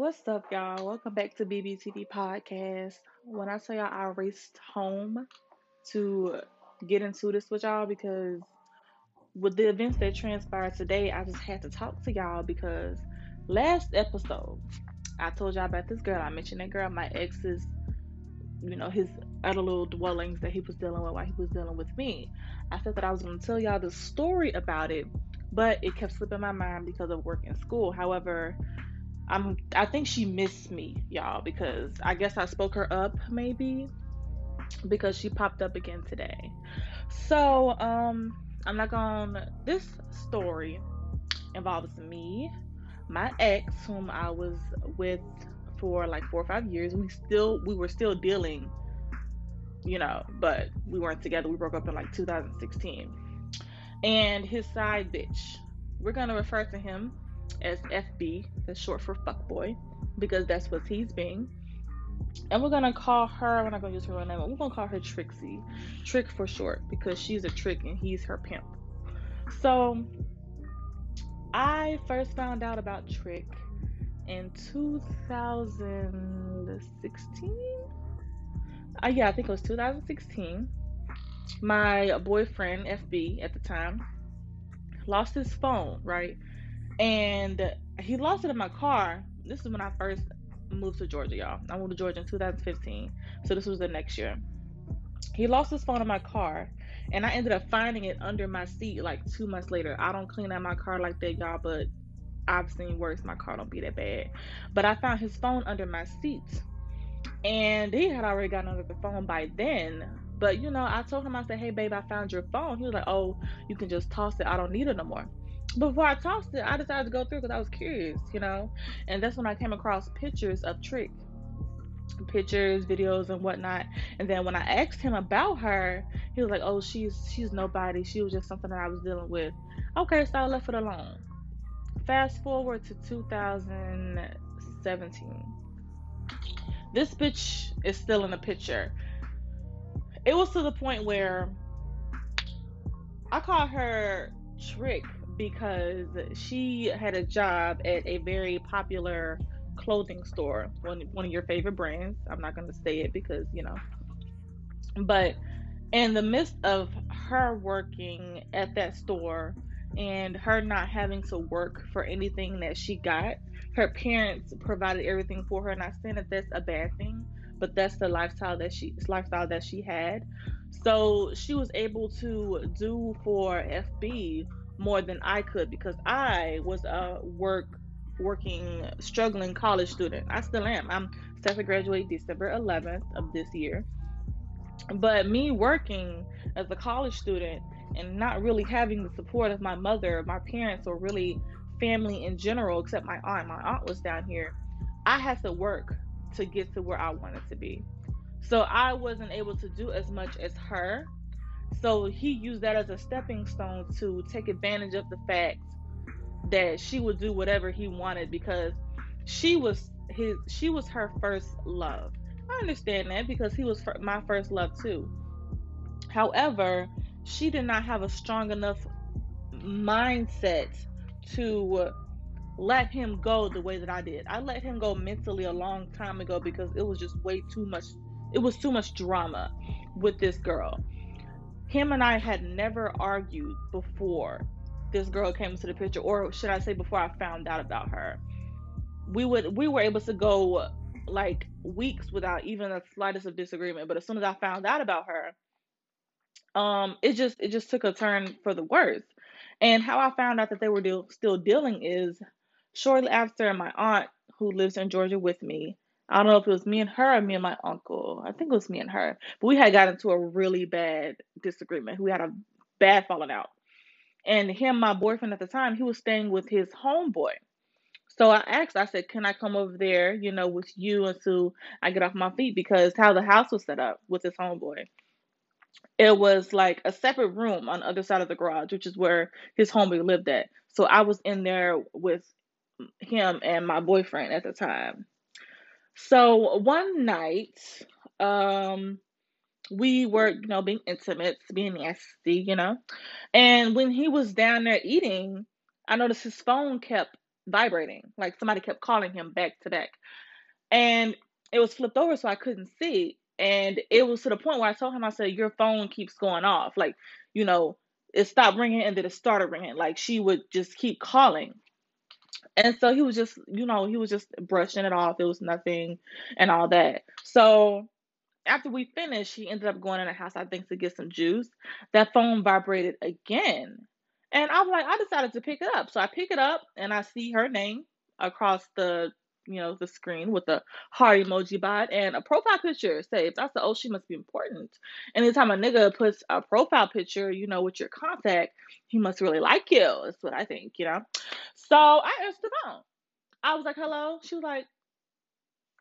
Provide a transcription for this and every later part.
What's up, y'all? Welcome back to BBTV Podcast. When I tell y'all I raced home to get into this with y'all because with the events that transpired today, I just had to talk to y'all because last episode I told y'all about this girl. I mentioned that girl, my ex's, you know, his other little dwellings that he was dealing with while he was dealing with me. I said that I was going to tell y'all the story about it, but it kept slipping my mind because of work and school. However, I'm I think she missed me, y'all, because I guess I spoke her up maybe because she popped up again today. So, um I'm not gonna this story involves me, my ex whom I was with for like 4 or 5 years. We still we were still dealing, you know, but we weren't together. We broke up in like 2016. And his side bitch. We're going to refer to him as FB, that's short for fuckboy, because that's what he's being. And we're gonna call her, we're not gonna use her real name, we're gonna call her Trixie. Trick for short, because she's a trick and he's her pimp. So I first found out about Trick in 2016. Uh, yeah, I think it was 2016. My boyfriend, FB at the time, lost his phone, right? And he lost it in my car. This is when I first moved to Georgia, y'all. I moved to Georgia in 2015, so this was the next year. He lost his phone in my car, and I ended up finding it under my seat like two months later. I don't clean out my car like that, y'all, but I've seen worse. My car don't be that bad, but I found his phone under my seat, and he had already gotten under the phone by then. But you know, I told him I said, "Hey, babe, I found your phone." He was like, "Oh, you can just toss it. I don't need it no more." Before I tossed it, I decided to go through because I was curious, you know. And that's when I came across pictures of Trick, pictures, videos, and whatnot. And then when I asked him about her, he was like, "Oh, she's she's nobody. She was just something that I was dealing with." Okay, so I left it alone. Fast forward to 2017. This bitch is still in the picture. It was to the point where I call her Trick because she had a job at a very popular clothing store, one one of your favorite brands. I'm not going to say it because, you know. But in the midst of her working at that store and her not having to work for anything that she got, her parents provided everything for her. And I saying that that's a bad thing, but that's the lifestyle that she lifestyle that she had. So she was able to do for FB more than I could because I was a work working struggling college student. I still am. I'm set to graduate December 11th of this year. But me working as a college student and not really having the support of my mother, my parents, or really family in general, except my aunt. My aunt was down here. I had to work to get to where I wanted to be. So I wasn't able to do as much as her so he used that as a stepping stone to take advantage of the fact that she would do whatever he wanted because she was his she was her first love. I understand that because he was my first love too. However, she did not have a strong enough mindset to let him go the way that I did. I let him go mentally a long time ago because it was just way too much it was too much drama with this girl him and I had never argued before this girl came into the picture, or should I say before I found out about her. We would we were able to go like weeks without even the slightest of disagreement. But as soon as I found out about her, um, it just it just took a turn for the worse. And how I found out that they were still dealing is shortly after my aunt, who lives in Georgia with me, I don't know if it was me and her or me and my uncle. I think it was me and her. But we had got into a really bad disagreement. We had a bad falling out. And him, my boyfriend at the time, he was staying with his homeboy. So I asked, I said, Can I come over there, you know, with you until I get off my feet? Because how the house was set up with his homeboy. It was like a separate room on the other side of the garage, which is where his homeboy lived at. So I was in there with him and my boyfriend at the time. So one night, um, we were, you know, being intimate, being nasty, you know. And when he was down there eating, I noticed his phone kept vibrating. Like somebody kept calling him back to back. And it was flipped over so I couldn't see. And it was to the point where I told him, I said, Your phone keeps going off. Like, you know, it stopped ringing and then it started ringing. Like she would just keep calling. And so he was just, you know, he was just brushing it off. It was nothing and all that. So after we finished, he ended up going in the house, I think, to get some juice. That phone vibrated again. And I was like, I decided to pick it up. So I pick it up and I see her name across the you know the screen with the heart emoji bot and a profile picture saved. I said, oh, she must be important. Anytime a nigga puts a profile picture, you know, with your contact, he must really like you. That's what I think, you know. So I answered the phone. I was like, hello. She was like,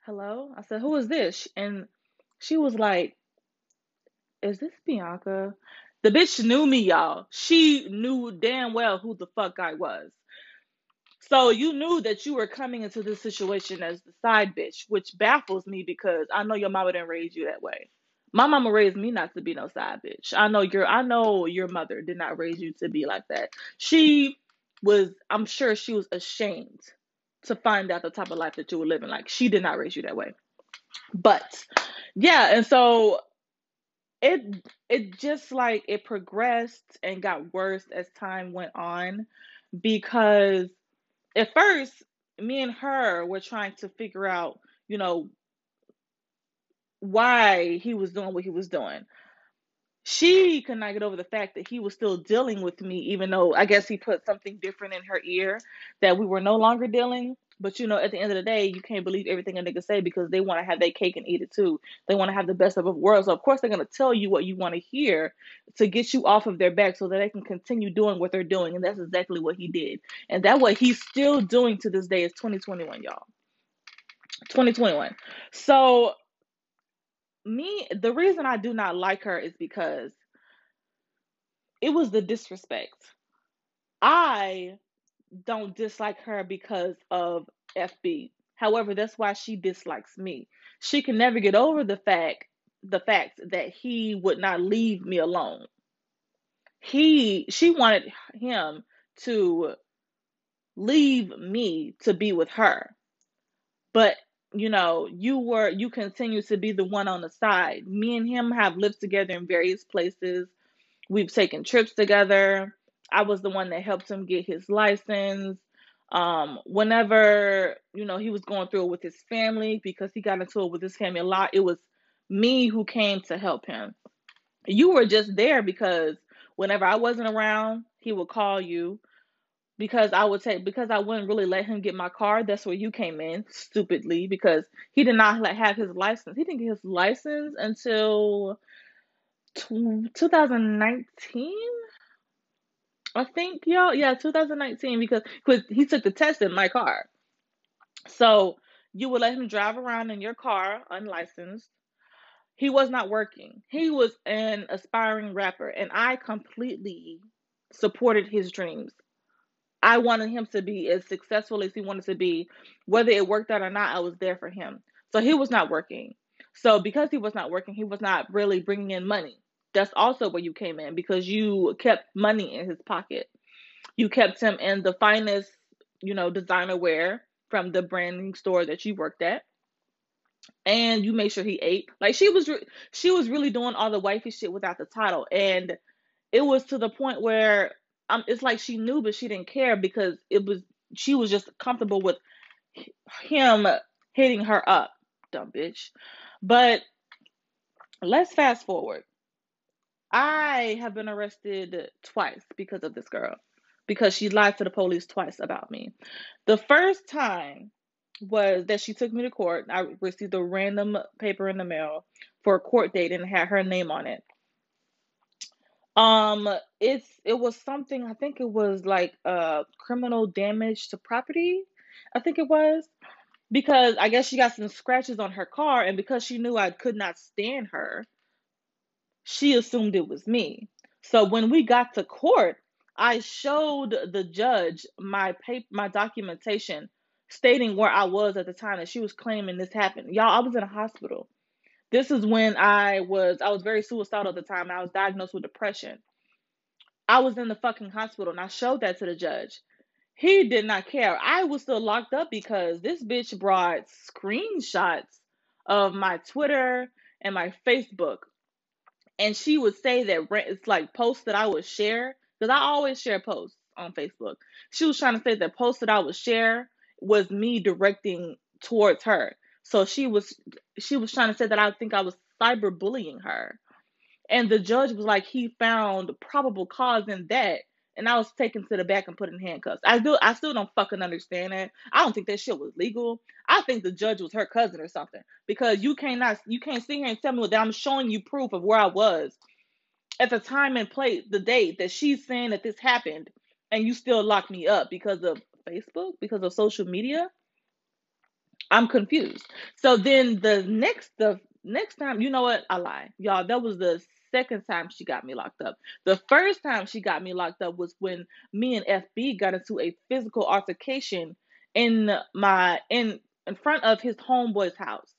hello. I said, who is this? And she was like, is this Bianca? The bitch knew me, y'all. She knew damn well who the fuck I was. So you knew that you were coming into this situation as the side bitch, which baffles me because I know your mama didn't raise you that way. My mama raised me not to be no side bitch. I know your I know your mother did not raise you to be like that. She was I'm sure she was ashamed to find out the type of life that you were living. Like she did not raise you that way. But yeah, and so it it just like it progressed and got worse as time went on because at first me and her were trying to figure out, you know, why he was doing what he was doing. She could not get over the fact that he was still dealing with me, even though I guess he put something different in her ear that we were no longer dealing. But you know, at the end of the day, you can't believe everything a nigga say because they want to have their cake and eat it too. They want to have the best of both worlds. So of course they're gonna tell you what you want to hear to get you off of their back so that they can continue doing what they're doing. And that's exactly what he did. And that what he's still doing to this day is 2021, y'all. 2021. So me, the reason I do not like her is because it was the disrespect. I don't dislike her because of FB. However, that's why she dislikes me. She can never get over the fact the fact that he would not leave me alone. He she wanted him to leave me to be with her. But you know, you were you continue to be the one on the side. Me and him have lived together in various places. We've taken trips together. I was the one that helped him get his license. Um, whenever, you know, he was going through it with his family because he got into it with his family a lot, it was me who came to help him. You were just there because whenever I wasn't around, he would call you because I would take because I wouldn't really let him get my car. That's where you came in stupidly because he did not have his license. He didn't get his license until 2019. I think y'all, yeah, 2019 because because he took the test in my car. So you would let him drive around in your car unlicensed. He was not working. He was an aspiring rapper, and I completely supported his dreams. I wanted him to be as successful as he wanted to be. Whether it worked out or not, I was there for him. So he was not working. So because he was not working, he was not really bringing in money. That's also where you came in because you kept money in his pocket. You kept him in the finest, you know, designer wear from the branding store that you worked at. And you made sure he ate. Like she was re- she was really doing all the wifey shit without the title. And it was to the point where um it's like she knew but she didn't care because it was she was just comfortable with him hitting her up, dumb bitch. But let's fast forward. I have been arrested twice because of this girl, because she lied to the police twice about me. The first time was that she took me to court. I received a random paper in the mail for a court date and had her name on it. Um, it's it was something I think it was like uh criminal damage to property. I think it was because I guess she got some scratches on her car and because she knew I could not stand her, she assumed it was me. So when we got to court, I showed the judge my paper, my documentation stating where I was at the time that she was claiming this happened. Y'all, I was in a hospital. This is when I was I was very suicidal at the time. I was diagnosed with depression. I was in the fucking hospital and I showed that to the judge. He did not care. I was still locked up because this bitch brought screenshots of my Twitter and my Facebook. And she would say that it's like posts that I would share because I always share posts on Facebook. She was trying to say that posts that I would share was me directing towards her. So she was she was trying to say that I think I was cyberbullying her. And the judge was like he found probable cause in that and I was taken to the back and put in handcuffs. I do I still don't fucking understand that. I don't think that shit was legal. I think the judge was her cousin or something. Because you cannot you can't sit here and tell me that I'm showing you proof of where I was at the time and place, the date that she's saying that this happened, and you still lock me up because of Facebook, because of social media. I'm confused. So then the next the next time, you know what? I lie. Y'all, that was the second time she got me locked up. The first time she got me locked up was when me and FB got into a physical altercation in my in in front of his homeboy's house.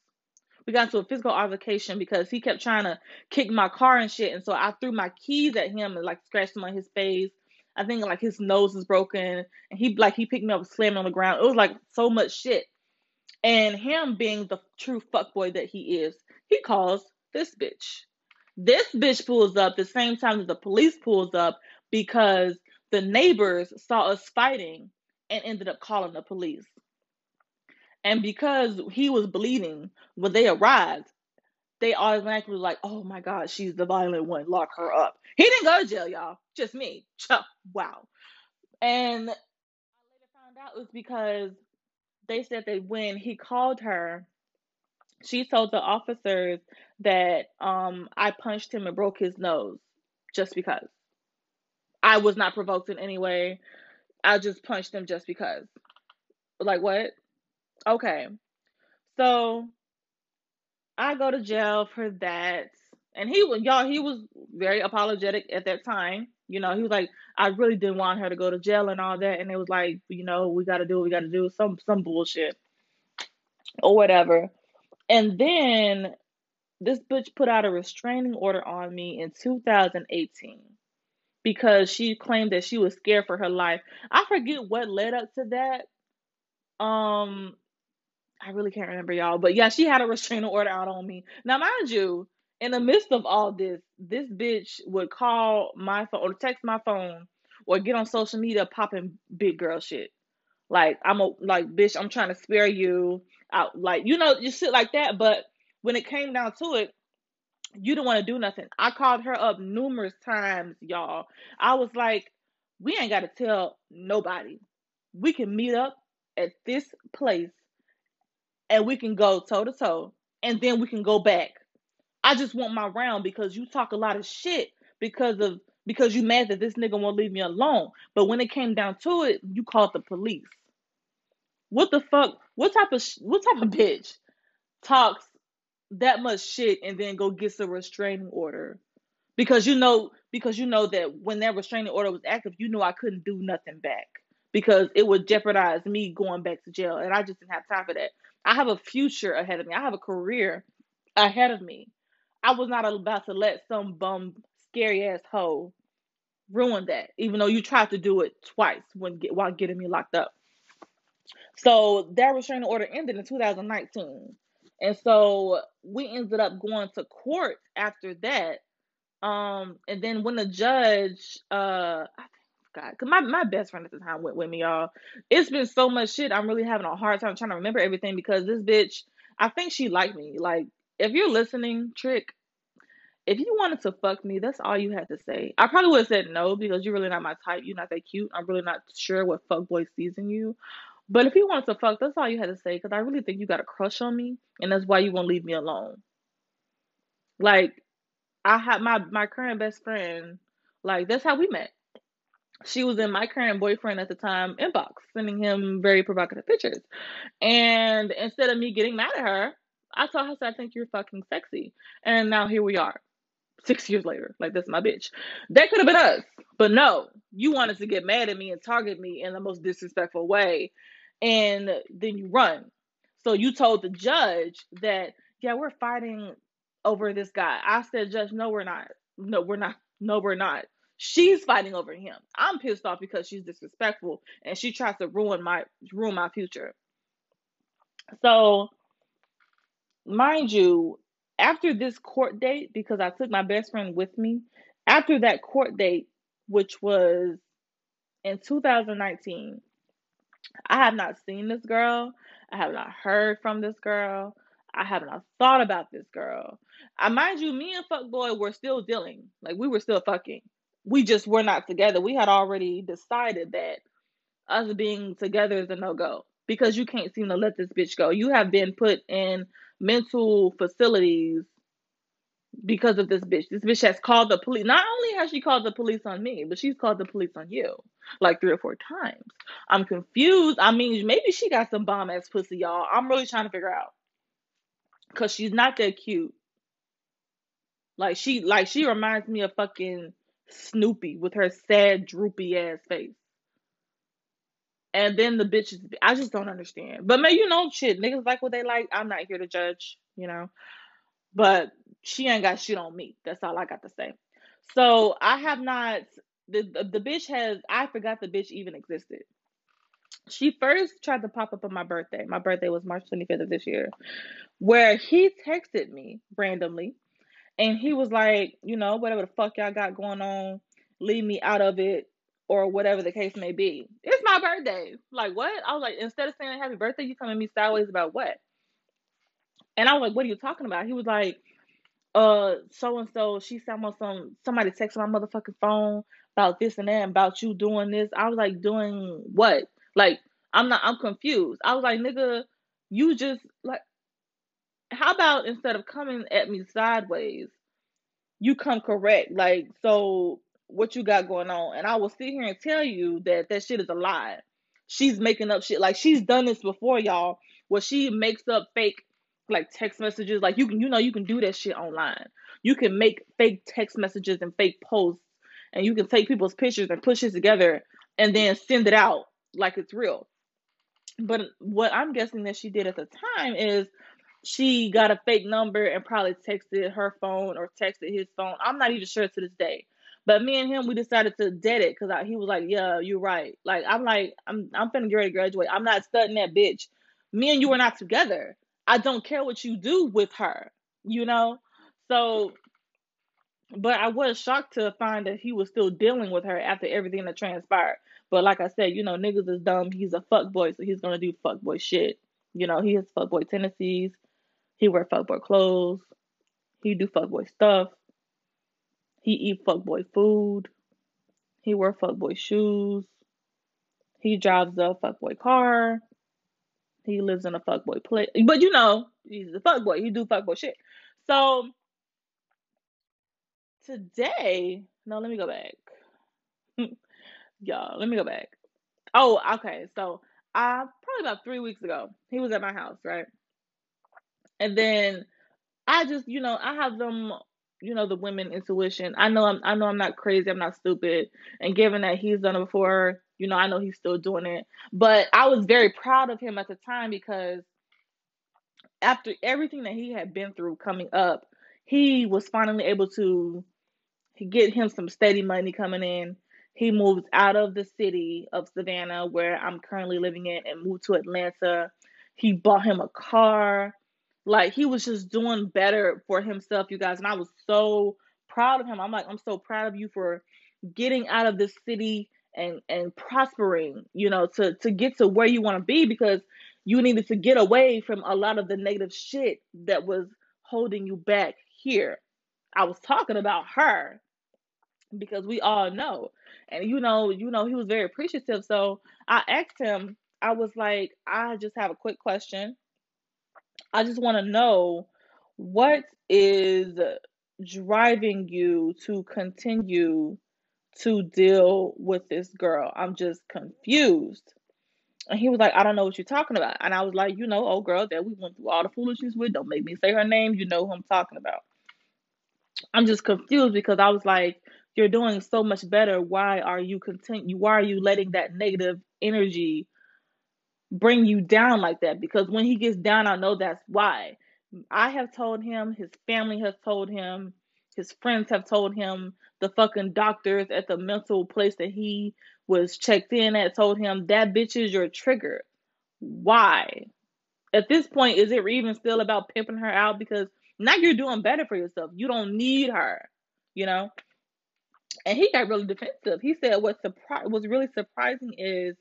We got into a physical altercation because he kept trying to kick my car and shit, and so I threw my keys at him and like scratched him on his face. I think like his nose is broken, and he like he picked me up, slammed on the ground. It was like so much shit. And him being the true fuckboy that he is, he calls this bitch. This bitch pulls up the same time that the police pulls up because the neighbors saw us fighting and ended up calling the police. And because he was bleeding when they arrived, they automatically were like, oh my God, she's the violent one. Lock her up. He didn't go to jail, y'all. Just me. Wow. And I later found out it was because they said that when he called her, she told the officers that um I punched him and broke his nose just because. I was not provoked in any way. I just punched him just because. Like what? Okay. So I go to jail for that. And he was y'all, he was very apologetic at that time. You know, he was like, I really didn't want her to go to jail and all that. And it was like, you know, we gotta do what we gotta do, some some bullshit. Or whatever. And then this bitch put out a restraining order on me in 2018 because she claimed that she was scared for her life. I forget what led up to that. Um I really can't remember y'all, but yeah, she had a restraining order out on me. Now, mind you, in the midst of all this, this bitch would call my phone or text my phone or get on social media popping big girl shit. Like I'm a like bitch, I'm trying to spare you out like you know, you shit like that. But when it came down to it, you didn't want to do nothing. I called her up numerous times, y'all. I was like, we ain't gotta tell nobody. We can meet up at this place and we can go toe to toe and then we can go back. I just want my round because you talk a lot of shit because of because you mad that this nigga won't leave me alone. But when it came down to it, you called the police. What the fuck? What type of what type of bitch talks that much shit and then go gets a restraining order? Because you know because you know that when that restraining order was active, you knew I couldn't do nothing back because it would jeopardize me going back to jail and I just didn't have time for that. I have a future ahead of me. I have a career ahead of me. I was not about to let some bum scary ass hoe ruin that, even though you tried to do it twice when while getting me locked up. So that restraining order ended in 2019. And so we ended up going to court after that. Um, and then when the judge, uh, God, cause my, my best friend at the time went with me, y'all. It's been so much shit. I'm really having a hard time trying to remember everything because this bitch, I think she liked me. Like, if you're listening, Trick, if you wanted to fuck me, that's all you had to say. I probably would have said no because you're really not my type. You're not that cute. I'm really not sure what fuck boy sees in you. But if you wanted to fuck, that's all you had to say because I really think you got a crush on me, and that's why you won't leave me alone. Like, I had my my current best friend. Like, that's how we met she was in my current boyfriend at the time inbox, sending him very provocative pictures. And instead of me getting mad at her, I told her, so I think you're fucking sexy. And now here we are, six years later. Like, that's my bitch. That could have been us. But no, you wanted to get mad at me and target me in the most disrespectful way. And then you run. So you told the judge that, yeah, we're fighting over this guy. I said, Judge, no, we're not. No, we're not. No, we're not. She's fighting over him. I'm pissed off because she's disrespectful and she tries to ruin my ruin my future. So, mind you, after this court date, because I took my best friend with me, after that court date, which was in 2019, I have not seen this girl. I have not heard from this girl. I have not thought about this girl. I mind you, me and fuckboy were still dealing. Like we were still fucking. We just were not together. We had already decided that us being together is a no go because you can't seem to let this bitch go. You have been put in mental facilities because of this bitch. This bitch has called the police. Not only has she called the police on me, but she's called the police on you like three or four times. I'm confused. I mean, maybe she got some bomb ass pussy, y'all. I'm really trying to figure out. Cause she's not that cute. Like she like she reminds me of fucking Snoopy with her sad, droopy ass face. And then the bitches, I just don't understand. But man, you know, shit, niggas like what they like. I'm not here to judge, you know. But she ain't got shit on me. That's all I got to say. So I have not. The, the the bitch has. I forgot the bitch even existed. She first tried to pop up on my birthday. My birthday was March 25th of this year, where he texted me randomly, and he was like, you know, whatever the fuck y'all got going on, leave me out of it or whatever the case may be. It's my birthday. Like what? I was like, instead of saying happy birthday, you coming me sideways about what? And I was like, what are you talking about? He was like, uh, so and so, she said on some somebody texted my motherfucking phone about this and that, about you doing this. I was like, doing what? Like, I'm not. I'm confused. I was like, nigga, you just like. How about instead of coming at me sideways, you come correct? Like, so what you got going on? And I will sit here and tell you that that shit is a lie. She's making up shit. Like she's done this before, y'all. Where she makes up fake like text messages. Like you can, you know, you can do that shit online. You can make fake text messages and fake posts, and you can take people's pictures and push it together and then send it out like it's real. But what I'm guessing that she did at the time is she got a fake number and probably texted her phone or texted his phone. I'm not even sure to this day. But me and him, we decided to dead it because he was like, "Yeah, you're right." Like I'm like, I'm I'm finna get ready to graduate. I'm not studying that bitch. Me and you are not together. I don't care what you do with her, you know? So, but I was shocked to find that he was still dealing with her after everything that transpired. But like I said, you know, niggas is dumb. He's a fuck boy, so he's gonna do fuck boy shit. You know, he has fuck boy tendencies. He wear fuck boy clothes. He do fuck boy stuff. He eat fuck boy food. He wear fuck boy shoes. He drives a fuck boy car. He lives in a fuckboy place. But you know, he's a fuckboy. He do fuckboy shit. So today, no, let me go back. Y'all, let me go back. Oh, okay. So uh probably about three weeks ago, he was at my house, right? And then I just, you know, I have them, you know, the women intuition. I know I'm I know I'm not crazy, I'm not stupid. And given that he's done it before, you know, I know he's still doing it. But I was very proud of him at the time because after everything that he had been through coming up, he was finally able to get him some steady money coming in. He moved out of the city of Savannah, where I'm currently living in, and moved to Atlanta. He bought him a car. Like he was just doing better for himself, you guys. And I was so proud of him. I'm like, I'm so proud of you for getting out of this city and and prospering you know to to get to where you want to be because you needed to get away from a lot of the negative shit that was holding you back here. I was talking about her because we all know. And you know you know he was very appreciative. So i asked him i was like i just have a quick question. I just want to know what is driving you to continue to deal with this girl. I'm just confused. And he was like, I don't know what you're talking about. And I was like, you know, old girl that we went through all the foolishness with. Don't make me say her name. You know who I'm talking about. I'm just confused because I was like, you're doing so much better. Why are you continue? Why are you letting that negative energy bring you down like that? Because when he gets down, I know that's why. I have told him, his family has told him, His friends have told him, the fucking doctors at the mental place that he was checked in at told him, that bitch is your trigger. Why? At this point, is it even still about pimping her out? Because now you're doing better for yourself. You don't need her, you know? And he got really defensive. He said what surpri- was really surprising is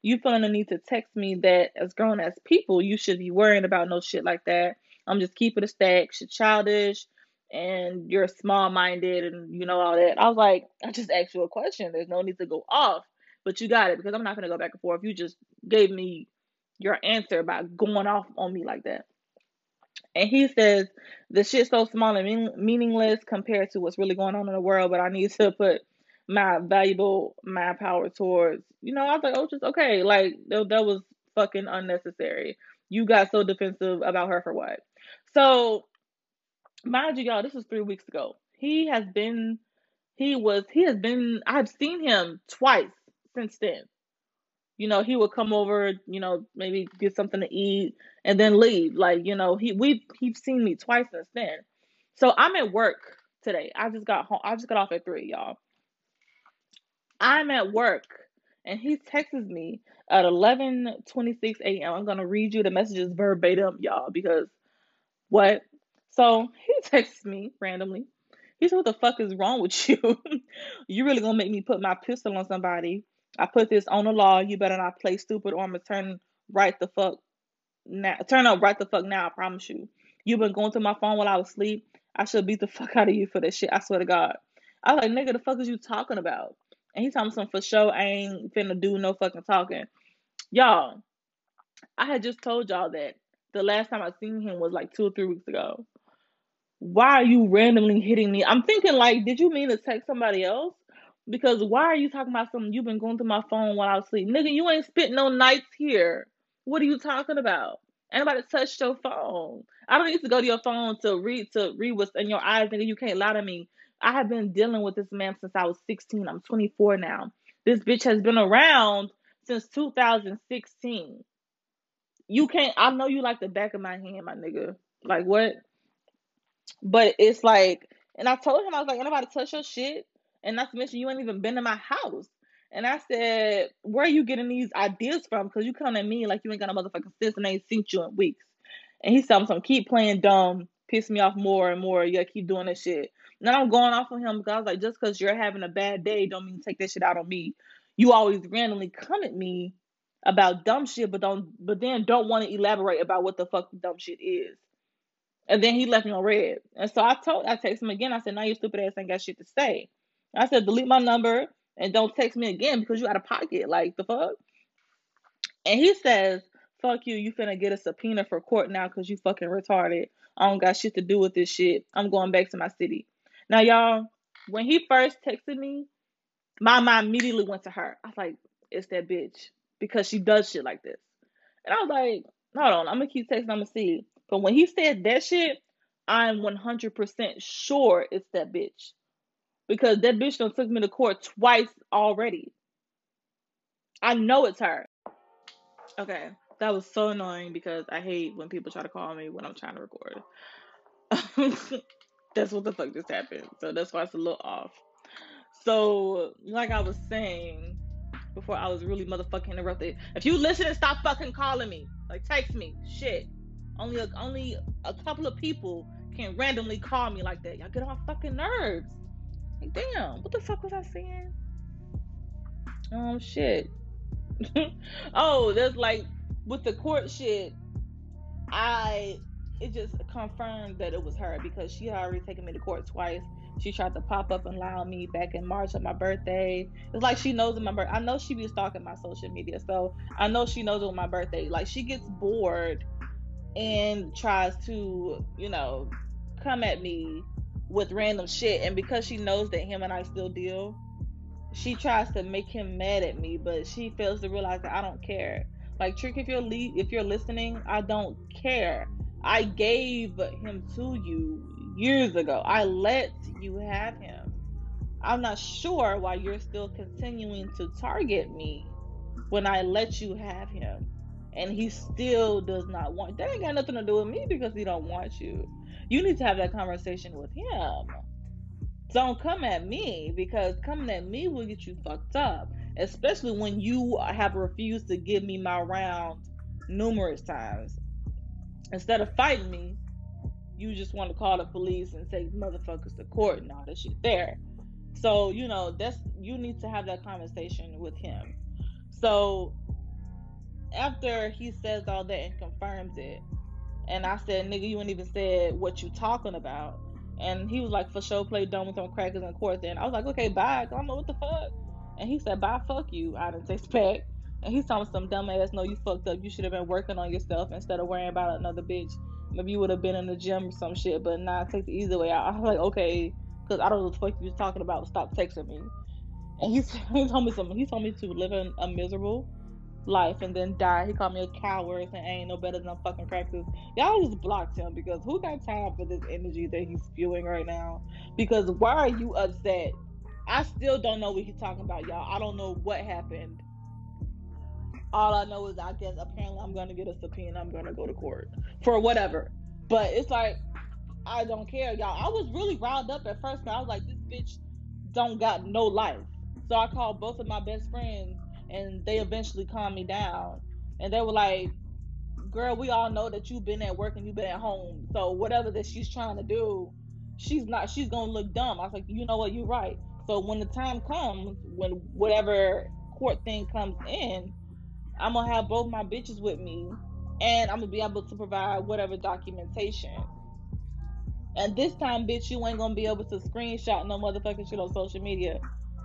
you feeling the need to text me that as grown as people, you should be worrying about no shit like that. I'm just keeping a stack. Shit childish and you're small minded and you know all that. I was like, I just asked you a question. There's no need to go off, but you got it because I'm not gonna go back and forth. You just gave me your answer by going off on me like that. And he says the shit's so small and mean- meaningless compared to what's really going on in the world, but I need to put my valuable my power towards you know, I was like, oh just okay, like that, that was fucking unnecessary. You got so defensive about her for what? So mind you, y'all, this was three weeks ago. He has been, he was, he has been, I've seen him twice since then. You know, he would come over, you know, maybe get something to eat and then leave. Like, you know, he we he's seen me twice since then. So I'm at work today. I just got home. I just got off at three, y'all. I'm at work and he texts me at 11:26 a.m. I'm gonna read you the messages verbatim, y'all, because what? So he texts me randomly. He said, What the fuck is wrong with you? you really gonna make me put my pistol on somebody? I put this on the law. You better not play stupid or I'm gonna turn right the fuck now. Turn up right the fuck now. I promise you. You've been going through my phone while I was asleep. I should beat the fuck out of you for this shit. I swear to God. I was like, nigga, the fuck is you talking about? And he told me something for sure. I ain't finna do no fucking talking. Y'all, I had just told y'all that the last time I seen him was like two or three weeks ago. Why are you randomly hitting me? I'm thinking like, did you mean to text somebody else? Because why are you talking about something you've been going through my phone while I was asleep? Nigga, you ain't spit no nights here. What are you talking about? Anybody touched your phone? I don't need to go to your phone to read to read what's in your eyes, nigga. You can't lie to me. I have been dealing with this man since I was 16. I'm 24 now. This bitch has been around since 2016. You can't. I know you like the back of my hand, my nigga. Like what? But it's like, and I told him I was like, anybody touch your shit, and not to mention you ain't even been to my house. And I said, where are you getting these ideas from? Because you come at me like you ain't got a motherfucking sense and I ain't seen you in weeks. And he said, I'm keep playing dumb, piss me off more and more. Yeah, keep doing that shit. Now I'm going off on him because I was like, just because you're having a bad day, don't mean take that shit out on me. You always randomly come at me about dumb shit, but don't, but then don't want to elaborate about what the fuck dumb shit is. And then he left me on red. And so I told, I texted him again. I said, now your stupid ass ain't got shit to say. I said, delete my number and don't text me again because you out of pocket. Like the fuck. And he says, fuck you. You finna get a subpoena for court now because you fucking retarded. I don't got shit to do with this shit. I'm going back to my city. Now, y'all, when he first texted me, my mind immediately went to her. I was like, it's that bitch because she does shit like this. And I was like, hold on, I'm gonna keep texting, I'm gonna see. But when he said that shit, I'm 100% sure it's that bitch. Because that bitch done took me to court twice already. I know it's her. Okay, that was so annoying because I hate when people try to call me when I'm trying to record. that's what the fuck just happened. So that's why it's a little off. So, like I was saying before I was really motherfucking interrupted. If you listen and stop fucking calling me, like text me, shit. Only a, only a couple of people can randomly call me like that. Y'all get on fucking nerves. Like, damn, what the fuck was I saying? Oh shit. oh, that's like with the court shit. I it just confirmed that it was her because she had already taken me to court twice. She tried to pop up and lie on me back in March of my birthday. It's like she knows my birthday. I know she be stalking my social media, so I know she knows was my birthday. Like she gets bored and tries to, you know, come at me with random shit. And because she knows that him and I still deal, she tries to make him mad at me, but she fails to realize that I don't care. Like Trick, if you're le- if you're listening, I don't care. I gave him to you years ago. I let you have him. I'm not sure why you're still continuing to target me when I let you have him and he still does not want that ain't got nothing to do with me because he don't want you you need to have that conversation with him Don't come at me because coming at me will get you fucked up, especially when you have refused to give me my round numerous times. Instead of fighting me, you just want to call the police and take motherfuckers to court and all that shit there. So, you know, that's you need to have that conversation with him. So after he says all that and confirms it, and I said, nigga, you ain't even said what you talking about. And he was like, for sure, play dumb with them crackers in court. Then I was like, okay, bye. I don't know what the fuck. And he said, bye, fuck you. I didn't take back. And he's telling some dumb ass, no, you fucked up. You should have been working on yourself instead of worrying about another bitch. Maybe you would have been in the gym or some shit, but nah, take the easy way out. I was like, okay, because I don't know what the fuck you was talking about. Stop texting me. And he, he told me something. He told me to live in a miserable life and then die. He called me a coward and ain't no better than a fucking practice. Y'all just blocked him because who got time for this energy that he's spewing right now? Because why are you upset? I still don't know what he's talking about, y'all. I don't know what happened. All I know is I guess apparently I'm gonna get a subpoena. I'm gonna go to court for whatever. But it's like I don't care, y'all. I was really riled up at first. I was like, this bitch don't got no life. So I called both of my best friends and they eventually calmed me down. And they were like, "Girl, we all know that you've been at work and you've been at home. So whatever that she's trying to do, she's not. She's gonna look dumb." I was like, "You know what? You're right." So when the time comes, when whatever court thing comes in, I'm gonna have both my bitches with me, and I'm gonna be able to provide whatever documentation. And this time, bitch, you ain't gonna be able to screenshot no motherfucking shit on social media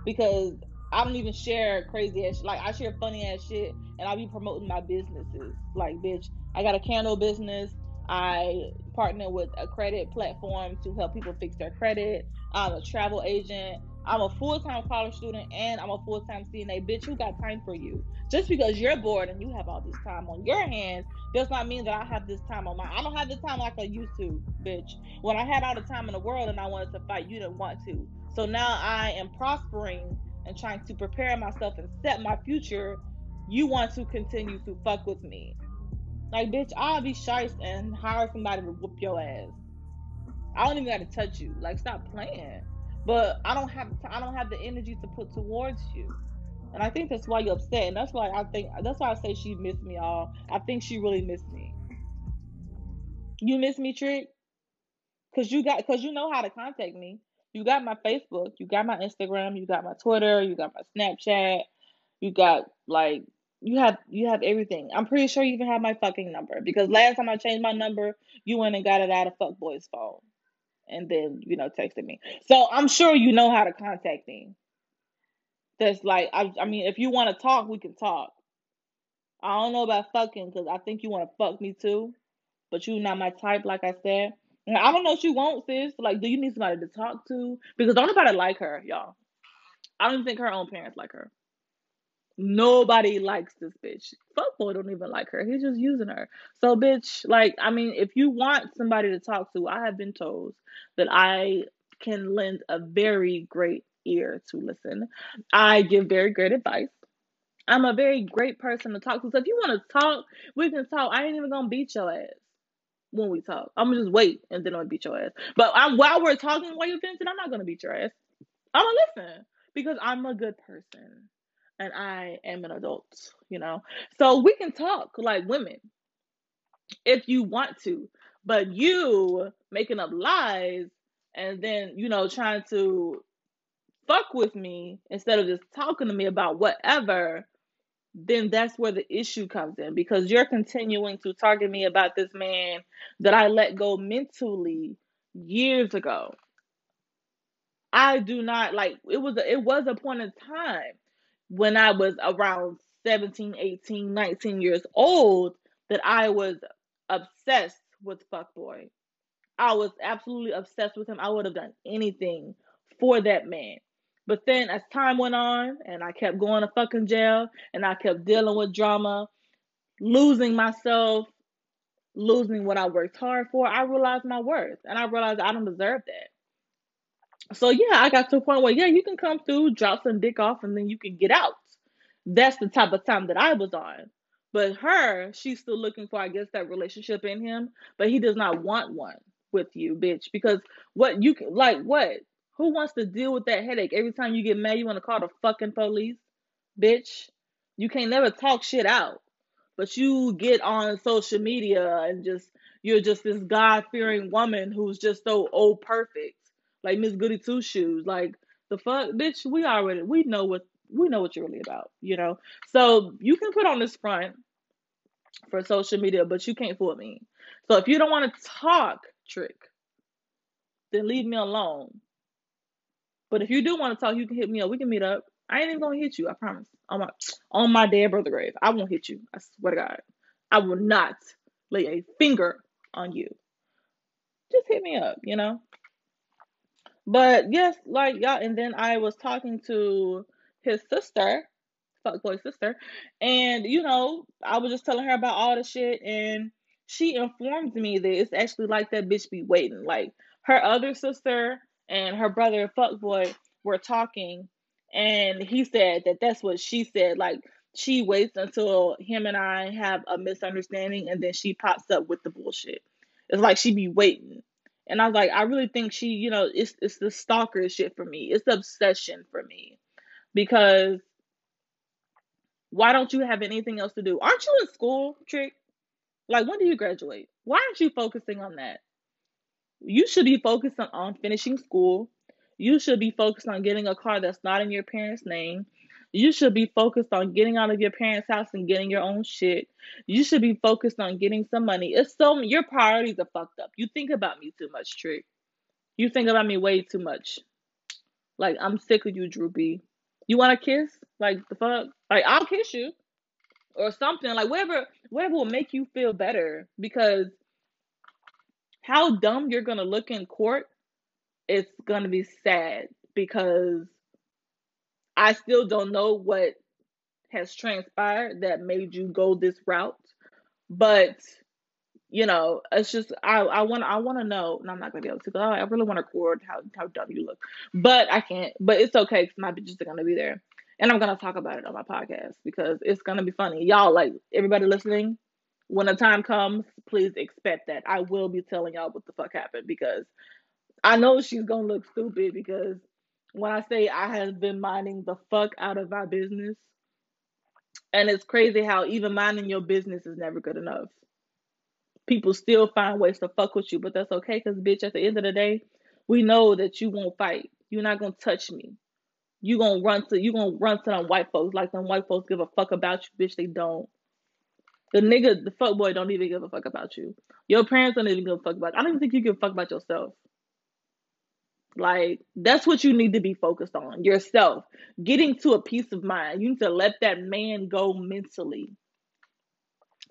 because I don't even share crazy ass like I share funny ass shit and I be promoting my businesses. Like bitch, I got a candle business. I partner with a credit platform to help people fix their credit. I'm a travel agent. I'm a full time college student and I'm a full time CNA. Bitch, who got time for you? Just because you're bored and you have all this time on your hands does not mean that I have this time on my. I don't have the time like I used to, bitch. When I had all the time in the world and I wanted to fight, you didn't want to. So now I am prospering and trying to prepare myself and set my future, you want to continue to fuck with me. Like, bitch, I'll be shy and hire somebody to whoop your ass. I don't even got to touch you. Like, stop playing. But I don't have I don't have the energy to put towards you. And I think that's why you're upset. And that's why I think that's why I say she missed me all. I think she really missed me. You miss me, Trick? Cause you got cause you know how to contact me. You got my Facebook, you got my Instagram, you got my Twitter, you got my Snapchat, you got like you have you have everything. I'm pretty sure you even have my fucking number because last time I changed my number, you went and got it out of fuckboy's phone, and then you know texted me. So I'm sure you know how to contact me. That's like I I mean if you want to talk, we can talk. I don't know about fucking because I think you want to fuck me too, but you not my type, like I said. I don't know what you want, sis. Like, do you need somebody to talk to? Because don't nobody like her, y'all. I don't even think her own parents like her. Nobody likes this bitch. Fuckboy don't even like her. He's just using her. So, bitch, like, I mean, if you want somebody to talk to, I have been told that I can lend a very great ear to listen. I give very great advice. I'm a very great person to talk to. So if you want to talk, we can talk. I ain't even gonna beat your ass when we talk. I'm gonna just wait and then I'm gonna beat your ass. But I'm, while we're talking, while you're venting, I'm not gonna beat your ass. I'm gonna listen because I'm a good person and I am an adult, you know. So we can talk like women if you want to, but you making up lies and then you know trying to fuck with me instead of just talking to me about whatever then that's where the issue comes in because you're continuing to target me about this man that I let go mentally years ago. I do not like it was a, it was a point in time when I was around 17, 18, 19 years old that I was obsessed with fuckboy. I was absolutely obsessed with him. I would have done anything for that man. But then as time went on and I kept going to fucking jail and I kept dealing with drama, losing myself, losing what I worked hard for, I realized my worth and I realized I don't deserve that. So yeah, I got to a point where yeah, you can come through, drop some dick off, and then you can get out. That's the type of time that I was on. But her, she's still looking for, I guess, that relationship in him, but he does not want one with you, bitch. Because what you can like what? Who wants to deal with that headache? Every time you get mad, you want to call the fucking police? Bitch. You can't never talk shit out. But you get on social media and just you're just this God fearing woman who's just so old perfect. Like Miss Goody Two Shoes. Like the fuck, bitch, we already we know what we know what you're really about, you know? So you can put on this front for social media, but you can't fool me. So if you don't want to talk trick, then leave me alone. But if you do want to talk, you can hit me up. We can meet up. I ain't even gonna hit you. I promise. On my on my dead brother grave, I won't hit you. I swear to God, I will not lay a finger on you. Just hit me up, you know. But yes, like yeah. And then I was talking to his sister, fuckboy sister, and you know, I was just telling her about all the shit, and she informed me that it's actually like that bitch be waiting. Like her other sister and her brother fuckboy were talking, and he said that that's what she said. Like she waits until him and I have a misunderstanding, and then she pops up with the bullshit. It's like she be waiting. And I was like, I really think she, you know, it's it's the stalker shit for me. It's obsession for me. Because why don't you have anything else to do? Aren't you in school, Trick? Like when do you graduate? Why aren't you focusing on that? You should be focused on, finishing school. You should be focused on getting a car that's not in your parents' name. You should be focused on getting out of your parents' house and getting your own shit. You should be focused on getting some money. It's so your priorities are fucked up. You think about me too much, Trick. You think about me way too much. Like I'm sick of you, Droopy. You want a kiss? Like the fuck? Like I'll kiss you or something. Like whatever, whatever will make you feel better. Because how dumb you're gonna look in court, it's gonna be sad. Because I still don't know what has transpired that made you go this route, but you know, it's just I I want I want to know, and I'm not gonna be able to. Go, I really want to record how how dumb you look, but I can't. But it's okay because my bitches are gonna be there, and I'm gonna talk about it on my podcast because it's gonna be funny. Y'all like everybody listening. When the time comes, please expect that I will be telling y'all what the fuck happened because I know she's gonna look stupid because when I say I have been minding the fuck out of my business, and it's crazy how even minding your business is never good enough people still find ways to fuck with you, but that's okay because, bitch, at the end of the day, we know that you won't fight. You're not gonna touch me. You gonna run to you gonna run to them white folks like them white folks give a fuck about you, bitch. They don't. The nigga, the fuck boy, don't even give a fuck about you. Your parents don't even give a fuck about. You. I don't even think you give a fuck about yourself. Like that's what you need to be focused on yourself. Getting to a peace of mind. You need to let that man go mentally.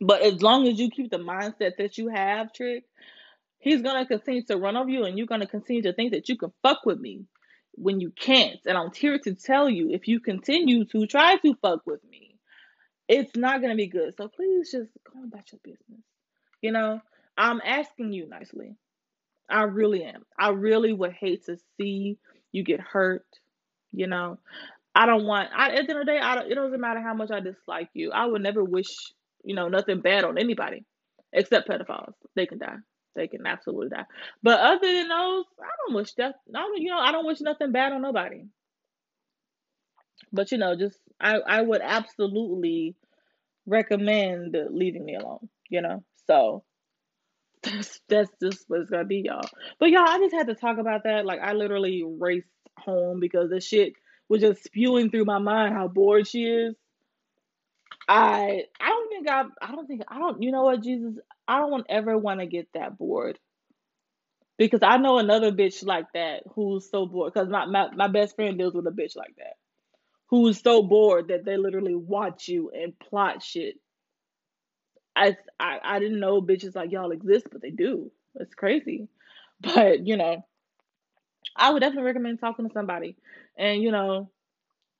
But as long as you keep the mindset that you have, Trick, he's gonna continue to run over you and you're gonna continue to think that you can fuck with me when you can't. And I'm here to tell you if you continue to try to fuck with me, it's not gonna be good. So please just go about your business. You know, I'm asking you nicely. I really am. I really would hate to see you get hurt. You know, I don't want. I, at the end of the day, I don't, it doesn't matter how much I dislike you. I would never wish you know, nothing bad on anybody except pedophiles. They can die. They can absolutely die. But other than those, I don't wish that. I don't, you know, I don't wish nothing bad on nobody. But you know, just I, I would absolutely recommend leaving me alone. You know, so that's that's just what it's gonna be, y'all. But y'all, I just had to talk about that. Like, I literally raced home because the shit was just spewing through my mind how bored she is. I I don't think I I don't think I don't you know what Jesus I don't ever want to get that bored because I know another bitch like that who's so bored because my, my my best friend deals with a bitch like that who's so bored that they literally watch you and plot shit. I I, I didn't know bitches like y'all exist, but they do. It's crazy, but you know, I would definitely recommend talking to somebody, and you know,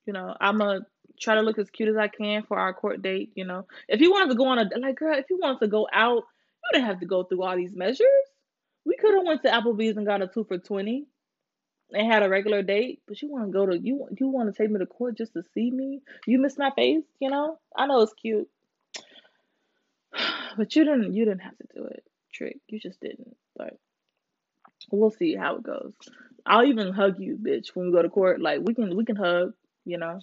you know, I'm a try to look as cute as I can for our court date. You know, if you wanted to go on a like, girl, if you wanted to go out, you didn't have to go through all these measures. We could have went to Applebee's and got a two for twenty and had a regular date, but you want to go to you you want to take me to court just to see me? You miss my face, you know? I know it's cute, but you didn't you didn't have to do it, trick. You just didn't. But we'll see how it goes. I'll even hug you, bitch, when we go to court. Like we can we can hug, you know.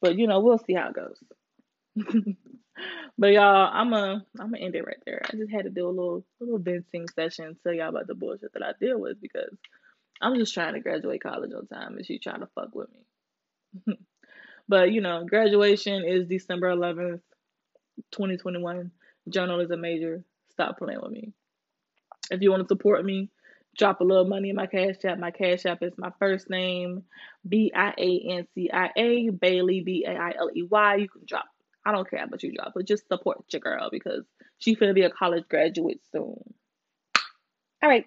But you know, we'll see how it goes. but y'all, I'm a I'm gonna end it right there. I just had to do a little a little venting session, tell y'all about the bullshit that I deal with because I'm just trying to graduate college on time and she trying to fuck with me. but you know, graduation is December 11th, 2021. Journalism major. Stop playing with me. If you want to support me, drop a little money in my cash app. My cash app is my first name, B I A N C I A, Bailey, B A I L E Y. You can drop. I don't care much you drop, but just support your girl because she's gonna be a college graduate soon. All right.